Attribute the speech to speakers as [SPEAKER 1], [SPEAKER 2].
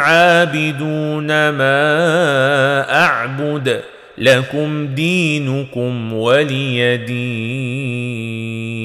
[SPEAKER 1] عابدون ما أعبد لكم دينكم ولي دين.